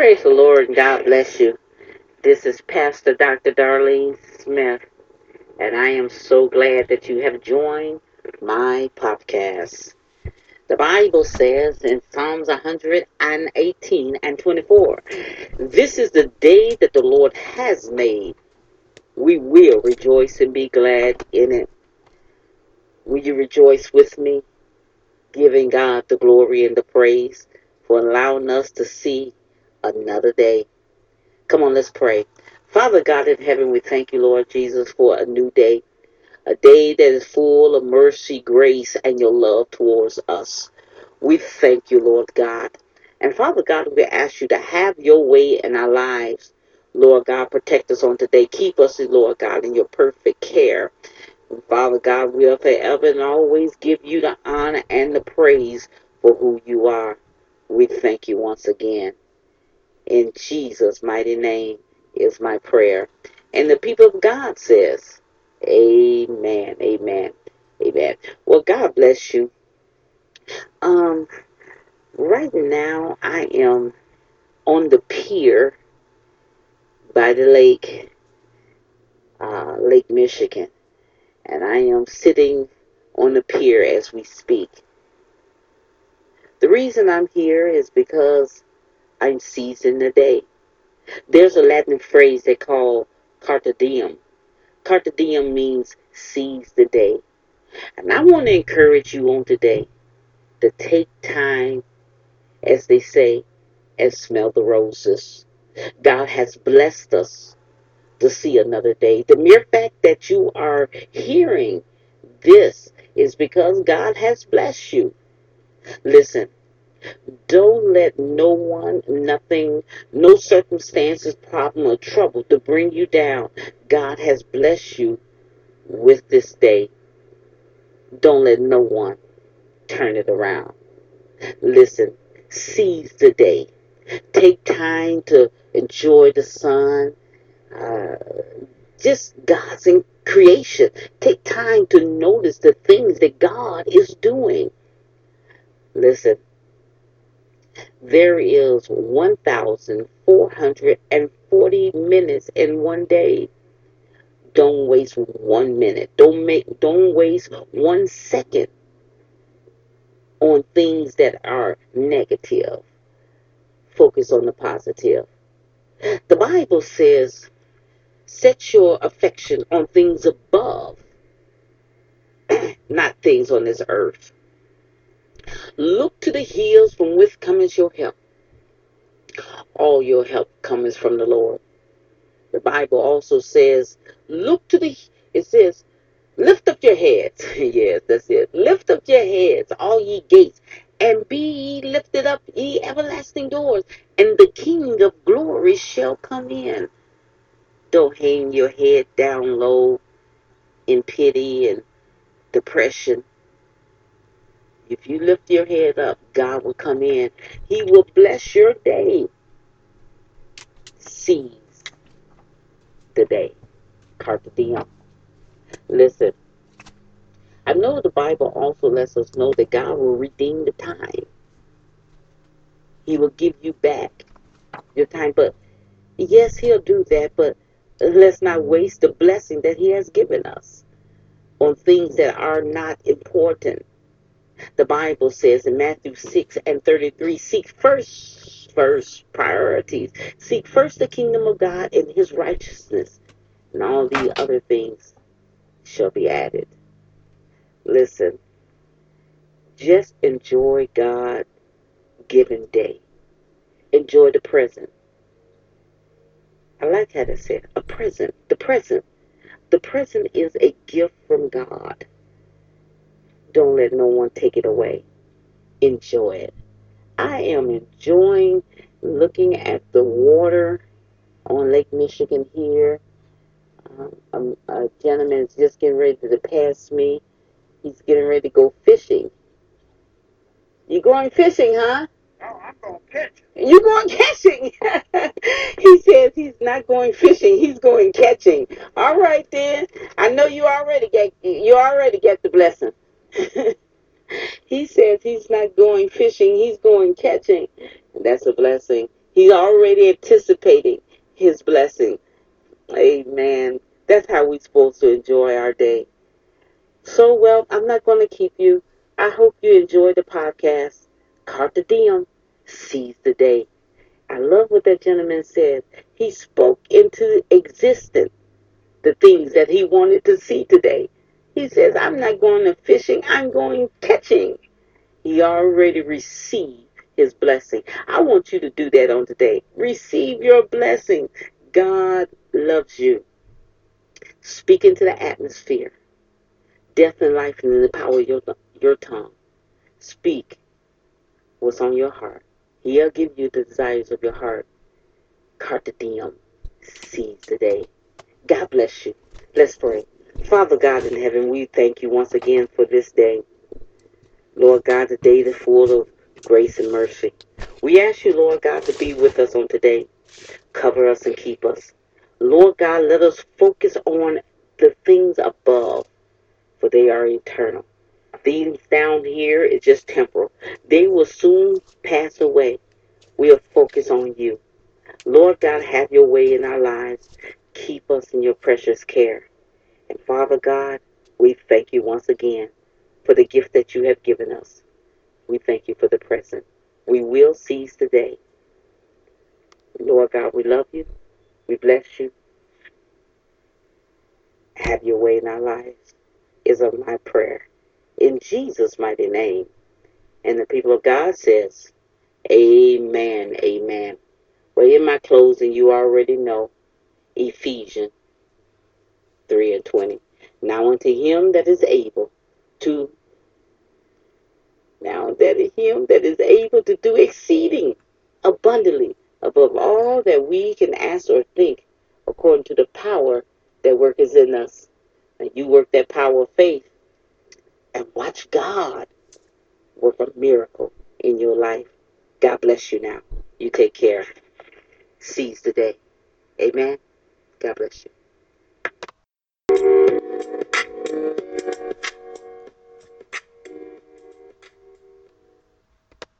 Praise the Lord and God bless you. This is Pastor Dr. Darlene Smith, and I am so glad that you have joined my podcast. The Bible says in Psalms 118 and 24, This is the day that the Lord has made. We will rejoice and be glad in it. Will you rejoice with me, giving God the glory and the praise for allowing us to see another day? Come on, let's pray. Father God in heaven, we thank you, Lord Jesus, for a new day a day that is full of mercy, grace, and your love towards us. We thank you, Lord God. And Father God, we ask you to have your way in our lives. Lord God, protect us on today. Keep us, Lord God, in your perfect care. Father God, we'll forever and always give you the honor and the praise for who you are. We thank you once again. In Jesus' mighty name is my prayer. And the people of God says, Amen. Amen. Amen. Well, God bless you. Um, right now I am on the pier by the lake, uh, Lake Michigan, and I am sitting on the pier as we speak. The reason I'm here is because I'm seizing the day. There's a Latin phrase they call carpe diem. Carpe diem means seize the day. And I want to encourage you on today to take time, as they say, and smell the roses. God has blessed us to see another day. The mere fact that you are hearing this is because God has blessed you. Listen, don't let no one, nothing, no circumstances, problem, or trouble to bring you down. God has blessed you with this day. Don't let no one turn it around. Listen, seize the day. Take time to enjoy the sun. Uh, just God's in creation. Take time to notice the things that God is doing. Listen, there is 1,440 minutes in one day. Don't waste one minute. Don't make don't waste one second on things that are negative. Focus on the positive. The Bible says, set your affection on things above, not things on this earth. Look to the hills from which cometh your help. All your help comes from the Lord. The Bible also says, look to the, it says, lift up your heads. yes, that's it. Lift up your heads, all ye gates, and be ye lifted up, ye everlasting doors, and the King of glory shall come in. Don't hang your head down low in pity and depression. If you lift your head up, God will come in. He will bless your day. Seize the day. Carpe diem. Listen, I know the Bible also lets us know that God will redeem the time. He will give you back your time. But yes, He'll do that, but let's not waste the blessing that He has given us on things that are not important. The Bible says in Matthew 6 and 33 seek first, first priorities. Seek first the kingdom of God and His righteousness, and all the other things shall be added. Listen, just enjoy God given day. Enjoy the present. I like how they said a present. The present. The present is a gift from God. Don't let no one take it away. Enjoy it. I am enjoying looking at the water on Lake Michigan here. Um, a gentleman is just getting ready to pass me. He's getting ready to go fishing. You going fishing, huh? Oh, I'm gonna catch it. You going catching? he says he's not going fishing. He's going catching. All right then. I know you already get you already get the blessing. he says he's not going fishing. He's going catching. And that's a blessing. He's already anticipating his blessing. Amen. That's how we're supposed to enjoy our day. So, well, I'm not going to keep you. I hope you enjoyed the podcast. Carpe diem. Seize the day. I love what that gentleman said. He spoke into existence the things that he wanted to see today. He says, I'm not going to fishing, I'm going catching. He already received his blessing. I want you to do that on today. Receive your blessing. God loves you. Speak into the atmosphere. Death and life is in the power of your, your tongue. Speak what's on your heart. He'll give you the desires of your heart. Carpe diem. Seize the day. God bless you. Let's pray. Father God in heaven, we thank you once again for this day. Lord God, the day that's full of grace and mercy. We ask you, Lord God, to be with us on today. Cover us and keep us. Lord God, let us focus on the things above, for they are eternal. Things down here is just temporal. They will soon pass away. We'll focus on you. Lord God, have your way in our lives. Keep us in your precious care. And Father God, we thank you once again for the gift that you have given us. We thank you for the present. We will seize the day. Lord God, we love you. We bless you. Have your way in our lives is of my prayer. In Jesus' mighty name. And the people of God says, Amen. Amen. Well, in my closing, you already know Ephesians 3 and 20. Now unto him that is able to now that is him that is able to do exceeding abundantly above all that we can ask or think, according to the power that worketh in us. And you work that power of faith and watch God work a miracle in your life. God bless you now. You take care. Seize the day. Amen. God bless you. Thank you.